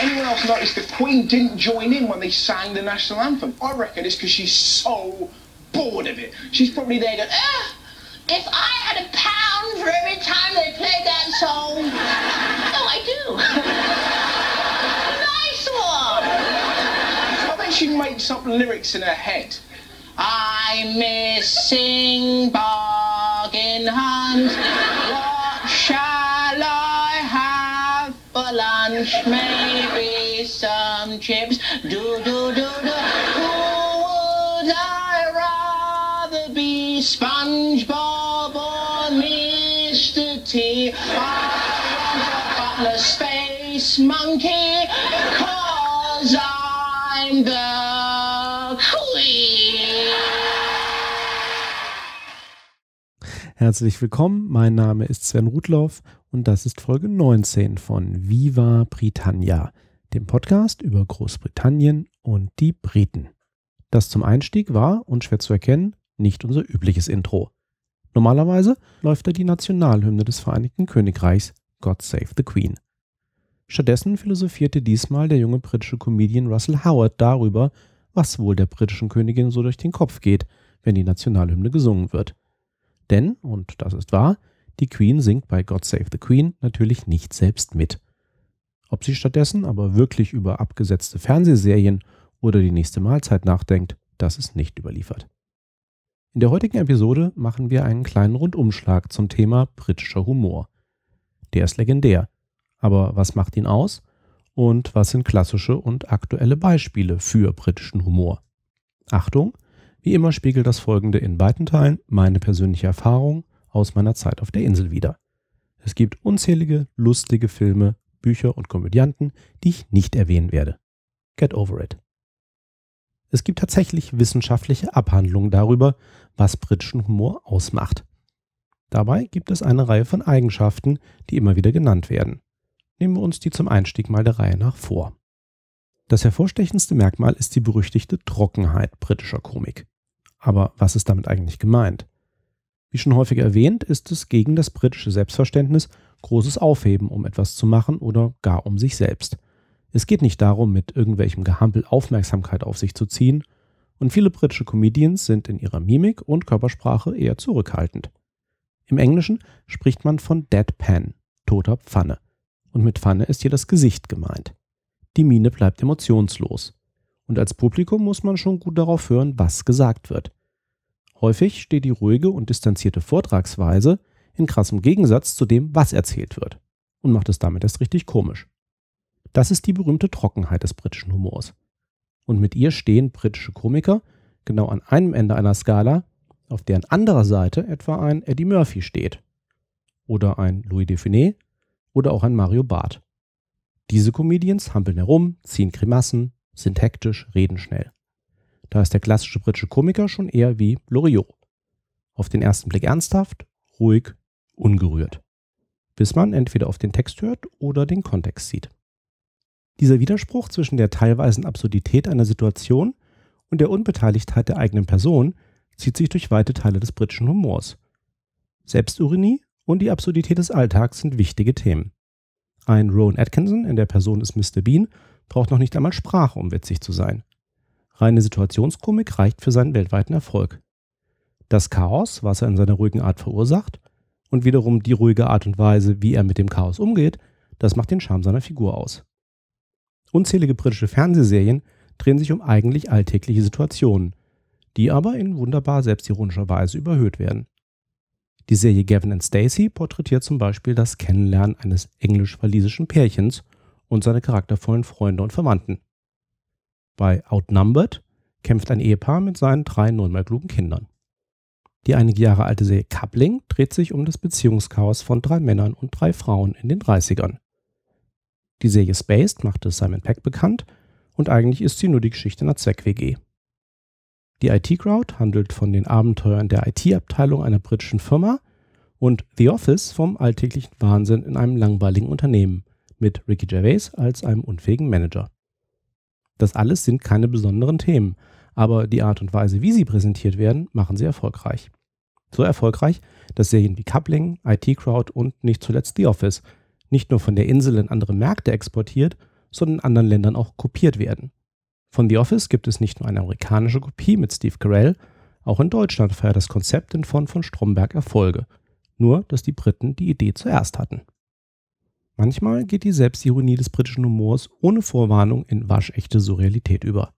anyone else notice the Queen didn't join in when they sang the national anthem? I reckon it's because she's so bored of it. She's probably there going, ah, if I had a pound for every time they played that song. oh, I do. nice one. I bet she makes up lyrics in her head. I'm missing bargain hunt. What shall I lunch? Maybe some chips. Do do do do. Who would I rather be? SpongeBob or Mr. T? I want a butler space monkey. Cause I'm the queen. Herzlich willkommen, mein Name ist Sven Rudloff und das ist Folge 19 von Viva Britannia, dem Podcast über Großbritannien und die Briten. Das zum Einstieg war, unschwer zu erkennen, nicht unser übliches Intro. Normalerweise läuft da die Nationalhymne des Vereinigten Königreichs, God Save the Queen. Stattdessen philosophierte diesmal der junge britische Comedian Russell Howard darüber, was wohl der britischen Königin so durch den Kopf geht, wenn die Nationalhymne gesungen wird. Denn, und das ist wahr, die Queen singt bei God Save the Queen natürlich nicht selbst mit. Ob sie stattdessen aber wirklich über abgesetzte Fernsehserien oder die nächste Mahlzeit nachdenkt, das ist nicht überliefert. In der heutigen Episode machen wir einen kleinen Rundumschlag zum Thema britischer Humor. Der ist legendär. Aber was macht ihn aus? Und was sind klassische und aktuelle Beispiele für britischen Humor? Achtung, wie immer spiegelt das folgende in weiten Teilen meine persönliche Erfahrung aus meiner Zeit auf der Insel wider. Es gibt unzählige lustige Filme, Bücher und Komödianten, die ich nicht erwähnen werde. Get over it. Es gibt tatsächlich wissenschaftliche Abhandlungen darüber, was britischen Humor ausmacht. Dabei gibt es eine Reihe von Eigenschaften, die immer wieder genannt werden. Nehmen wir uns die zum Einstieg mal der Reihe nach vor. Das hervorstechendste Merkmal ist die berüchtigte Trockenheit britischer Komik. Aber was ist damit eigentlich gemeint? Wie schon häufig erwähnt, ist es gegen das britische Selbstverständnis großes Aufheben, um etwas zu machen oder gar um sich selbst. Es geht nicht darum, mit irgendwelchem Gehampel Aufmerksamkeit auf sich zu ziehen, und viele britische Comedians sind in ihrer Mimik und Körpersprache eher zurückhaltend. Im Englischen spricht man von Deadpan, toter Pfanne. Und mit Pfanne ist hier das Gesicht gemeint. Die Miene bleibt emotionslos. Und als Publikum muss man schon gut darauf hören, was gesagt wird. Häufig steht die ruhige und distanzierte Vortragsweise in krassem Gegensatz zu dem, was erzählt wird. Und macht es damit erst richtig komisch. Das ist die berühmte Trockenheit des britischen Humors. Und mit ihr stehen britische Komiker genau an einem Ende einer Skala, auf deren anderer Seite etwa ein Eddie Murphy steht. Oder ein Louis Define oder auch ein Mario Barth. Diese Comedians hampeln herum, ziehen Grimassen, sind hektisch, reden schnell. Da ist der klassische britische Komiker schon eher wie Loriot. Auf den ersten Blick ernsthaft, ruhig, ungerührt. Bis man entweder auf den Text hört oder den Kontext sieht. Dieser Widerspruch zwischen der teilweisen Absurdität einer Situation und der Unbeteiligtheit der eigenen Person zieht sich durch weite Teile des britischen Humors. Selbstironie und die Absurdität des Alltags sind wichtige Themen. Ein Rowan Atkinson in der Person des Mr. Bean braucht noch nicht einmal Sprache, um witzig zu sein. Reine Situationskomik reicht für seinen weltweiten Erfolg. Das Chaos, was er in seiner ruhigen Art verursacht, und wiederum die ruhige Art und Weise, wie er mit dem Chaos umgeht, das macht den Charme seiner Figur aus. Unzählige britische Fernsehserien drehen sich um eigentlich alltägliche Situationen, die aber in wunderbar selbstironischer Weise überhöht werden. Die Serie Gavin and Stacey porträtiert zum Beispiel das Kennenlernen eines englisch-walisischen Pärchens und seine charaktervollen Freunde und Verwandten. Bei Outnumbered kämpft ein Ehepaar mit seinen drei neunmal klugen Kindern. Die einige Jahre alte Serie Coupling dreht sich um das Beziehungschaos von drei Männern und drei Frauen in den 30ern. Die Serie Spaced machte Simon Peck bekannt und eigentlich ist sie nur die Geschichte einer Zweck-WG. Die IT-Crowd handelt von den Abenteuern der IT-Abteilung einer britischen Firma und The Office vom alltäglichen Wahnsinn in einem langweiligen Unternehmen mit Ricky Gervais als einem unfähigen Manager. Das alles sind keine besonderen Themen, aber die Art und Weise, wie sie präsentiert werden, machen sie erfolgreich. So erfolgreich, dass Serien wie Coupling, IT-Crowd und nicht zuletzt The Office nicht nur von der Insel in andere Märkte exportiert, sondern in anderen Ländern auch kopiert werden. Von The Office gibt es nicht nur eine amerikanische Kopie mit Steve Carell, auch in Deutschland feiert das Konzept in Form von Stromberg Erfolge. Nur, dass die Briten die Idee zuerst hatten. Manchmal geht die Selbstironie des britischen Humors ohne Vorwarnung in waschechte Surrealität über.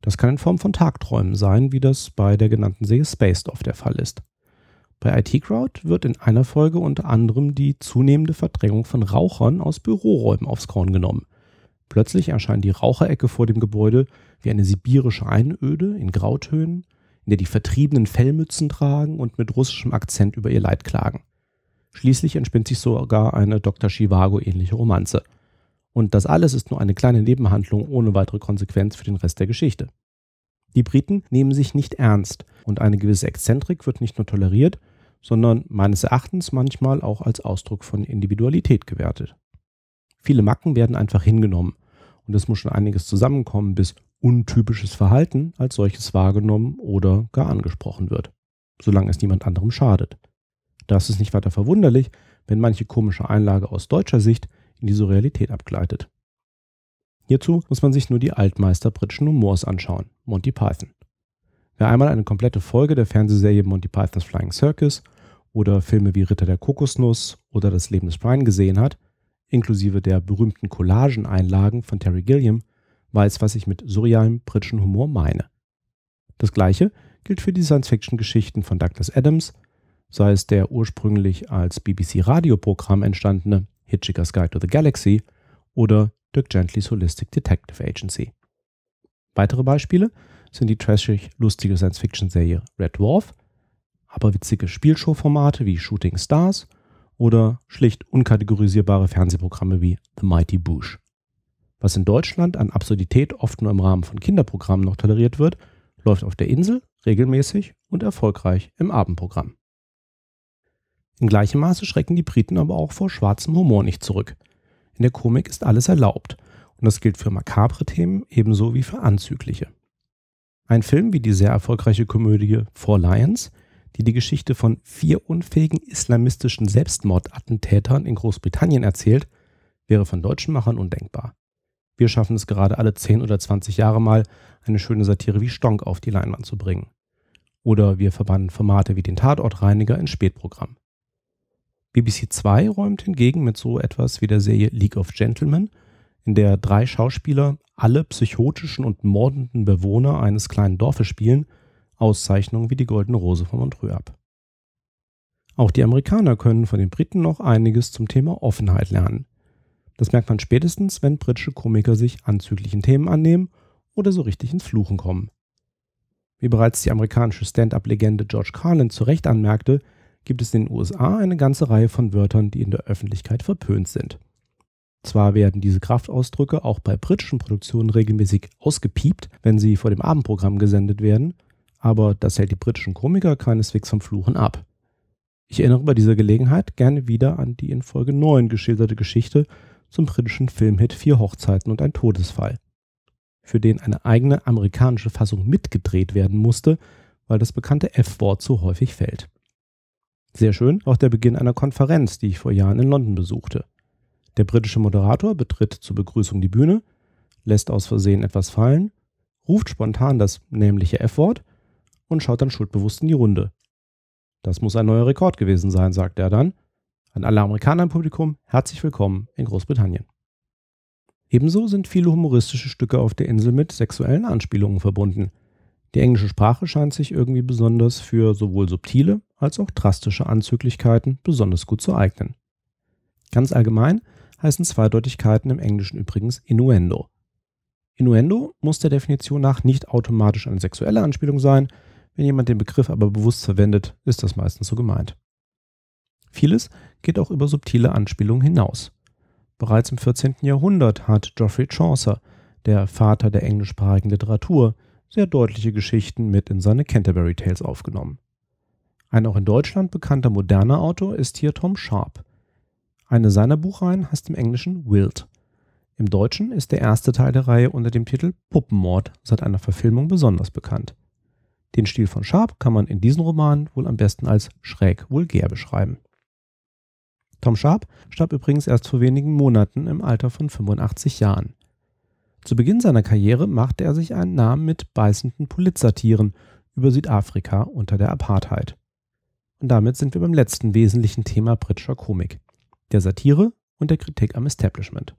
Das kann in Form von Tagträumen sein, wie das bei der genannten Serie Spaced Off der Fall ist. Bei IT Crowd wird in einer Folge unter anderem die zunehmende Verdrängung von Rauchern aus Büroräumen aufs Korn genommen. Plötzlich erscheint die Raucherecke vor dem Gebäude wie eine sibirische Einöde in Grautönen, in der die Vertriebenen Fellmützen tragen und mit russischem Akzent über ihr Leid klagen. Schließlich entspinnt sich sogar eine Dr. Chivago ähnliche Romanze. Und das alles ist nur eine kleine Nebenhandlung ohne weitere Konsequenz für den Rest der Geschichte. Die Briten nehmen sich nicht ernst und eine gewisse Exzentrik wird nicht nur toleriert, sondern meines Erachtens manchmal auch als Ausdruck von Individualität gewertet. Viele Macken werden einfach hingenommen und es muss schon einiges zusammenkommen, bis untypisches Verhalten als solches wahrgenommen oder gar angesprochen wird, solange es niemand anderem schadet. Das ist nicht weiter verwunderlich, wenn manche komische Einlage aus deutscher Sicht in diese Realität abgleitet. Hierzu muss man sich nur die Altmeister britischen Humors anschauen, Monty Python. Wer einmal eine komplette Folge der Fernsehserie Monty Pythons Flying Circus oder Filme wie Ritter der Kokosnuss oder Das Leben des Brian gesehen hat, inklusive der berühmten Collageneinlagen von Terry Gilliam, weiß, was ich mit surrealem britischen Humor meine. Das gleiche gilt für die Science-Fiction-Geschichten von Douglas Adams, sei es der ursprünglich als BBC-Radioprogramm entstandene Hitchhiker's Guide to the Galaxy oder Dirk Gentlys Holistic Detective Agency. Weitere Beispiele sind die trashig lustige Science-Fiction-Serie Red Dwarf, aber witzige Spielshow-Formate wie Shooting Stars oder schlicht unkategorisierbare Fernsehprogramme wie The Mighty Boosh. Was in Deutschland an Absurdität oft nur im Rahmen von Kinderprogrammen noch toleriert wird, läuft auf der Insel regelmäßig und erfolgreich im Abendprogramm. In gleichem Maße schrecken die Briten aber auch vor schwarzem Humor nicht zurück – in der Komik ist alles erlaubt. Und das gilt für makabre Themen ebenso wie für anzügliche. Ein Film wie die sehr erfolgreiche Komödie Four Lions, die die Geschichte von vier unfähigen islamistischen Selbstmordattentätern in Großbritannien erzählt, wäre von deutschen Machern undenkbar. Wir schaffen es gerade alle 10 oder 20 Jahre mal, eine schöne Satire wie Stonk auf die Leinwand zu bringen. Oder wir verbannen Formate wie den Tatortreiniger ins Spätprogramm. BBC 2 räumt hingegen mit so etwas wie der Serie League of Gentlemen, in der drei Schauspieler alle psychotischen und mordenden Bewohner eines kleinen Dorfes spielen, Auszeichnungen wie die Goldene Rose von Montreux ab. Auch die Amerikaner können von den Briten noch einiges zum Thema Offenheit lernen. Das merkt man spätestens, wenn britische Komiker sich anzüglichen Themen annehmen oder so richtig ins Fluchen kommen. Wie bereits die amerikanische Stand-up-Legende George Carlin zu Recht anmerkte, gibt es in den USA eine ganze Reihe von Wörtern, die in der Öffentlichkeit verpönt sind. Zwar werden diese Kraftausdrücke auch bei britischen Produktionen regelmäßig ausgepiept, wenn sie vor dem Abendprogramm gesendet werden, aber das hält die britischen Komiker keineswegs vom Fluchen ab. Ich erinnere bei dieser Gelegenheit gerne wieder an die in Folge 9 geschilderte Geschichte zum britischen Filmhit Vier Hochzeiten und ein Todesfall, für den eine eigene amerikanische Fassung mitgedreht werden musste, weil das bekannte F-Wort so häufig fällt. Sehr schön auch der Beginn einer Konferenz, die ich vor Jahren in London besuchte. Der britische Moderator betritt zur Begrüßung die Bühne, lässt aus Versehen etwas fallen, ruft spontan das nämliche F-Wort und schaut dann schuldbewusst in die Runde. Das muss ein neuer Rekord gewesen sein, sagt er dann. An alle Amerikaner im Publikum, herzlich willkommen in Großbritannien. Ebenso sind viele humoristische Stücke auf der Insel mit sexuellen Anspielungen verbunden. Die englische Sprache scheint sich irgendwie besonders für sowohl subtile als auch drastische Anzüglichkeiten besonders gut zu eignen. Ganz allgemein heißen Zweideutigkeiten im Englischen übrigens Innuendo. Innuendo muss der Definition nach nicht automatisch eine sexuelle Anspielung sein, wenn jemand den Begriff aber bewusst verwendet, ist das meistens so gemeint. Vieles geht auch über subtile Anspielungen hinaus. Bereits im 14. Jahrhundert hat Geoffrey Chaucer, der Vater der englischsprachigen Literatur, sehr deutliche Geschichten mit in seine Canterbury Tales aufgenommen. Ein auch in Deutschland bekannter moderner Autor ist hier Tom Sharp. Eine seiner Buchreihen heißt im Englischen Wild. Im Deutschen ist der erste Teil der Reihe unter dem Titel Puppenmord seit einer Verfilmung besonders bekannt. Den Stil von Sharp kann man in diesen Romanen wohl am besten als schräg vulgär beschreiben. Tom Sharp starb übrigens erst vor wenigen Monaten im Alter von 85 Jahren. Zu Beginn seiner Karriere machte er sich einen Namen mit beißenden Politsatiren über Südafrika unter der Apartheid. Und damit sind wir beim letzten wesentlichen Thema britischer Komik, der Satire und der Kritik am Establishment.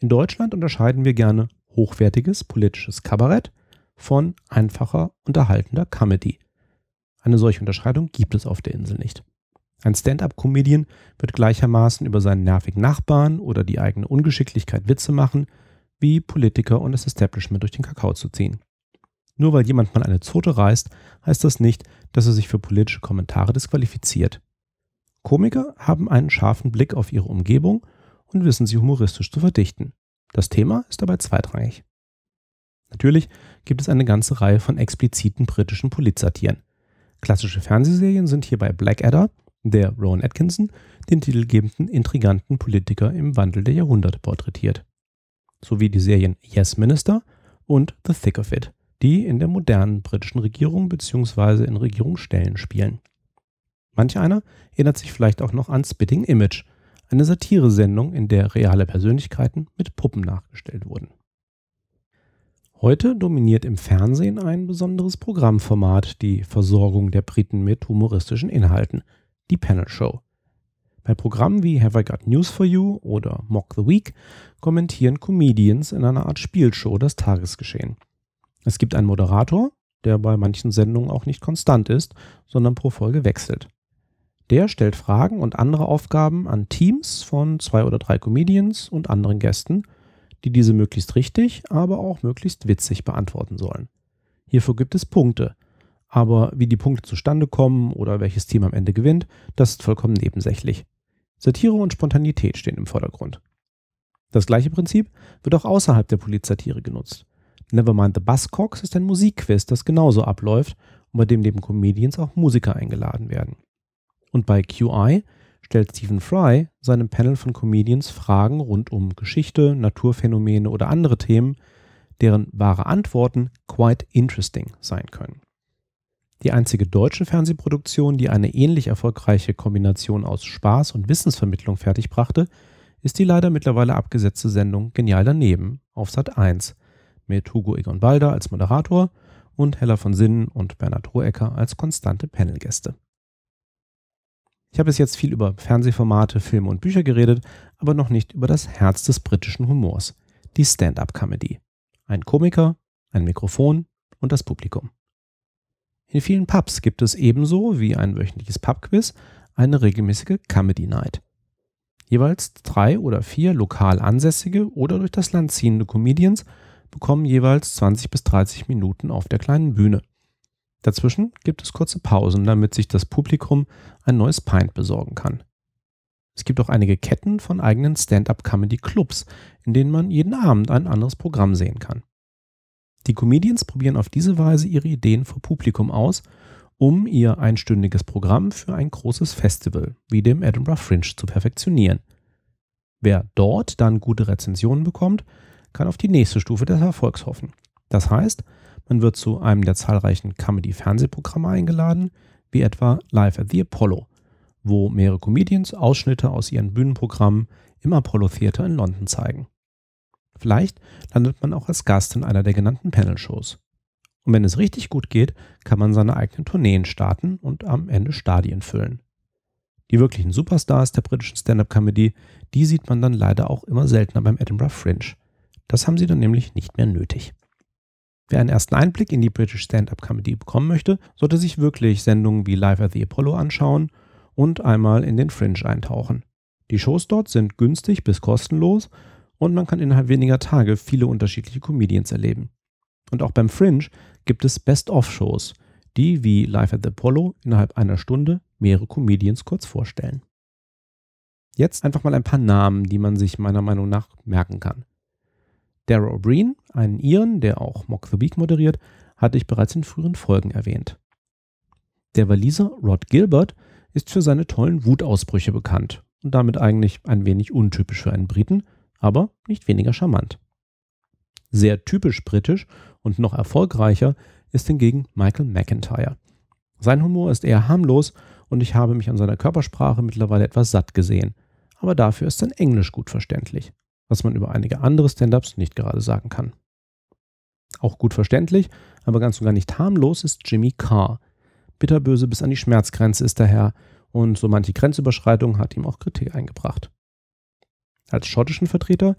In Deutschland unterscheiden wir gerne hochwertiges politisches Kabarett von einfacher, unterhaltender Comedy. Eine solche Unterscheidung gibt es auf der Insel nicht. Ein Stand-up-Comedian wird gleichermaßen über seinen nervigen Nachbarn oder die eigene Ungeschicklichkeit Witze machen, wie Politiker und das Establishment durch den Kakao zu ziehen. Nur weil jemand mal eine Zote reißt, heißt das nicht, dass er sich für politische Kommentare disqualifiziert. Komiker haben einen scharfen Blick auf ihre Umgebung und wissen sie humoristisch zu verdichten. Das Thema ist dabei zweitrangig. Natürlich gibt es eine ganze Reihe von expliziten britischen Politsatiren. Klassische Fernsehserien sind hierbei Blackadder, der Rowan Atkinson den titelgebenden intriganten Politiker im Wandel der Jahrhunderte porträtiert, sowie die Serien Yes Minister und The Thick of It, die in der modernen britischen Regierung bzw. in Regierungsstellen spielen. Manch einer erinnert sich vielleicht auch noch an Spitting Image, eine Satiresendung, in der reale Persönlichkeiten mit Puppen nachgestellt wurden. Heute dominiert im Fernsehen ein besonderes Programmformat die Versorgung der Briten mit humoristischen Inhalten, die Panel Show. Bei Programmen wie Have I Got News for You oder Mock the Week kommentieren Comedians in einer Art Spielshow das Tagesgeschehen. Es gibt einen Moderator, der bei manchen Sendungen auch nicht konstant ist, sondern pro Folge wechselt. Der stellt Fragen und andere Aufgaben an Teams von zwei oder drei Comedians und anderen Gästen, die diese möglichst richtig, aber auch möglichst witzig beantworten sollen. Hierfür gibt es Punkte, aber wie die Punkte zustande kommen oder welches Team am Ende gewinnt, das ist vollkommen nebensächlich. Satire und Spontanität stehen im Vordergrund. Das gleiche Prinzip wird auch außerhalb der Polizsatire genutzt. Nevermind the Buzzcocks ist ein Musikquiz, das genauso abläuft und bei dem neben Comedians auch Musiker eingeladen werden. Und bei QI stellt Stephen Fry seinem Panel von Comedians Fragen rund um Geschichte, Naturphänomene oder andere Themen, deren wahre Antworten quite interesting sein können. Die einzige deutsche Fernsehproduktion, die eine ähnlich erfolgreiche Kombination aus Spaß und Wissensvermittlung fertigbrachte, ist die leider mittlerweile abgesetzte Sendung Genial daneben auf Sat 1 mit Hugo Egon Balder als Moderator und Hella von Sinnen und Bernhard Rohecker als konstante Panelgäste. Ich habe bis jetzt viel über Fernsehformate, Filme und Bücher geredet, aber noch nicht über das Herz des britischen Humors, die Stand-up-Comedy. Ein Komiker, ein Mikrofon und das Publikum. In vielen Pubs gibt es ebenso wie ein wöchentliches Pubquiz eine regelmäßige Comedy Night. Jeweils drei oder vier lokal ansässige oder durch das Land ziehende Comedians bekommen jeweils 20 bis 30 Minuten auf der kleinen Bühne. Dazwischen gibt es kurze Pausen, damit sich das Publikum ein neues Pint besorgen kann. Es gibt auch einige Ketten von eigenen Stand-up-Comedy-Clubs, in denen man jeden Abend ein anderes Programm sehen kann. Die Comedians probieren auf diese Weise ihre Ideen vor Publikum aus, um ihr einstündiges Programm für ein großes Festival wie dem Edinburgh Fringe zu perfektionieren. Wer dort dann gute Rezensionen bekommt, kann auf die nächste Stufe des Erfolgs hoffen. Das heißt, man wird zu einem der zahlreichen Comedy-Fernsehprogramme eingeladen, wie etwa Live at the Apollo, wo mehrere Comedians Ausschnitte aus ihren Bühnenprogrammen im Apollo Theater in London zeigen. Vielleicht landet man auch als Gast in einer der genannten Panel-Shows. Und wenn es richtig gut geht, kann man seine eigenen Tourneen starten und am Ende Stadien füllen. Die wirklichen Superstars der britischen Stand-up-Comedy, die sieht man dann leider auch immer seltener beim Edinburgh Fringe. Das haben sie dann nämlich nicht mehr nötig. Wer einen ersten Einblick in die British Stand-Up Comedy bekommen möchte, sollte sich wirklich Sendungen wie Live at the Apollo anschauen und einmal in den Fringe eintauchen. Die Shows dort sind günstig bis kostenlos und man kann innerhalb weniger Tage viele unterschiedliche Comedians erleben. Und auch beim Fringe gibt es Best-of-Shows, die wie Live at the Apollo innerhalb einer Stunde mehrere Comedians kurz vorstellen. Jetzt einfach mal ein paar Namen, die man sich meiner Meinung nach merken kann. Dara O'Brien, einen Iren, der auch Mock the Week moderiert, hatte ich bereits in früheren Folgen erwähnt. Der Waliser Rod Gilbert ist für seine tollen Wutausbrüche bekannt und damit eigentlich ein wenig untypisch für einen Briten, aber nicht weniger charmant. Sehr typisch britisch und noch erfolgreicher ist hingegen Michael McIntyre. Sein Humor ist eher harmlos und ich habe mich an seiner Körpersprache mittlerweile etwas satt gesehen, aber dafür ist sein Englisch gut verständlich. Was man über einige andere Stand-ups nicht gerade sagen kann. Auch gut verständlich, aber ganz und gar nicht harmlos ist Jimmy Carr. Bitterböse bis an die Schmerzgrenze ist der Herr und so manche Grenzüberschreitung hat ihm auch Kritik eingebracht. Als schottischen Vertreter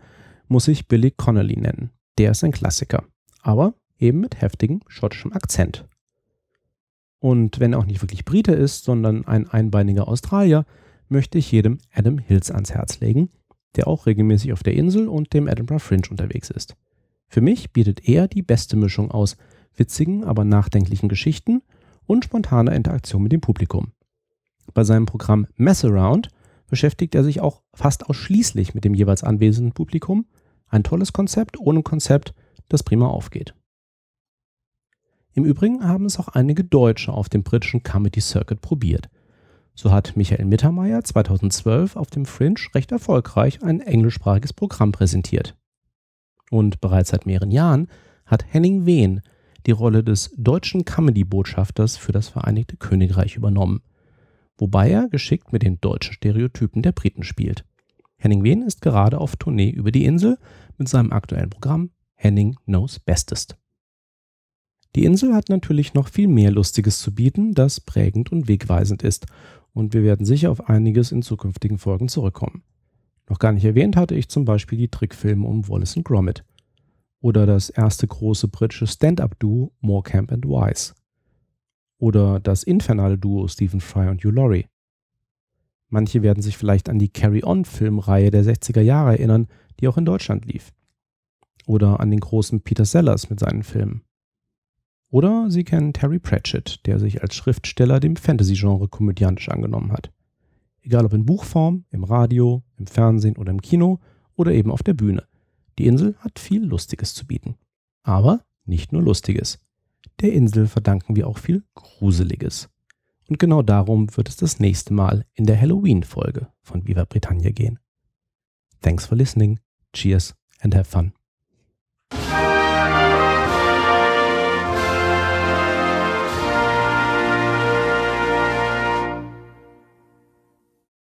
muss ich Billy Connolly nennen. Der ist ein Klassiker, aber eben mit heftigem schottischem Akzent. Und wenn er auch nicht wirklich Brite ist, sondern ein einbeiniger Australier, möchte ich jedem Adam Hills ans Herz legen, der auch regelmäßig auf der Insel und dem Edinburgh Fringe unterwegs ist. Für mich bietet er die beste Mischung aus witzigen, aber nachdenklichen Geschichten und spontaner Interaktion mit dem Publikum. Bei seinem Programm Mess Around beschäftigt er sich auch fast ausschließlich mit dem jeweils anwesenden Publikum. Ein tolles Konzept ohne Konzept, das prima aufgeht. Im Übrigen haben es auch einige Deutsche auf dem britischen Comedy Circuit probiert. So hat Michael Mittermeier 2012 auf dem Fringe recht erfolgreich ein englischsprachiges Programm präsentiert. Und bereits seit mehreren Jahren hat Henning Wehn die Rolle des deutschen Comedy-Botschafters für das Vereinigte Königreich übernommen, wobei er geschickt mit den deutschen Stereotypen der Briten spielt. Henning Wehn ist gerade auf Tournee über die Insel mit seinem aktuellen Programm Henning Knows Bestest. Die Insel hat natürlich noch viel mehr Lustiges zu bieten, das prägend und wegweisend ist, und wir werden sicher auf einiges in zukünftigen Folgen zurückkommen. Noch gar nicht erwähnt hatte ich zum Beispiel die Trickfilme um Wallace und Gromit oder das erste große britische Stand-up-Duo Morecamp and Wise oder das infernale Duo Stephen Fry und Hugh Laurie. Manche werden sich vielleicht an die Carry-On-Filmreihe der 60er Jahre erinnern, die auch in Deutschland lief. Oder an den großen Peter Sellers mit seinen Filmen. Oder Sie kennen Terry Pratchett, der sich als Schriftsteller dem Fantasy-Genre komödiantisch angenommen hat. Egal ob in Buchform, im Radio, im Fernsehen oder im Kino oder eben auf der Bühne. Die Insel hat viel Lustiges zu bieten. Aber nicht nur Lustiges. Der Insel verdanken wir auch viel Gruseliges. Und genau darum wird es das nächste Mal in der Halloween-Folge von Viva Britannia gehen. Thanks for listening. Cheers and have fun.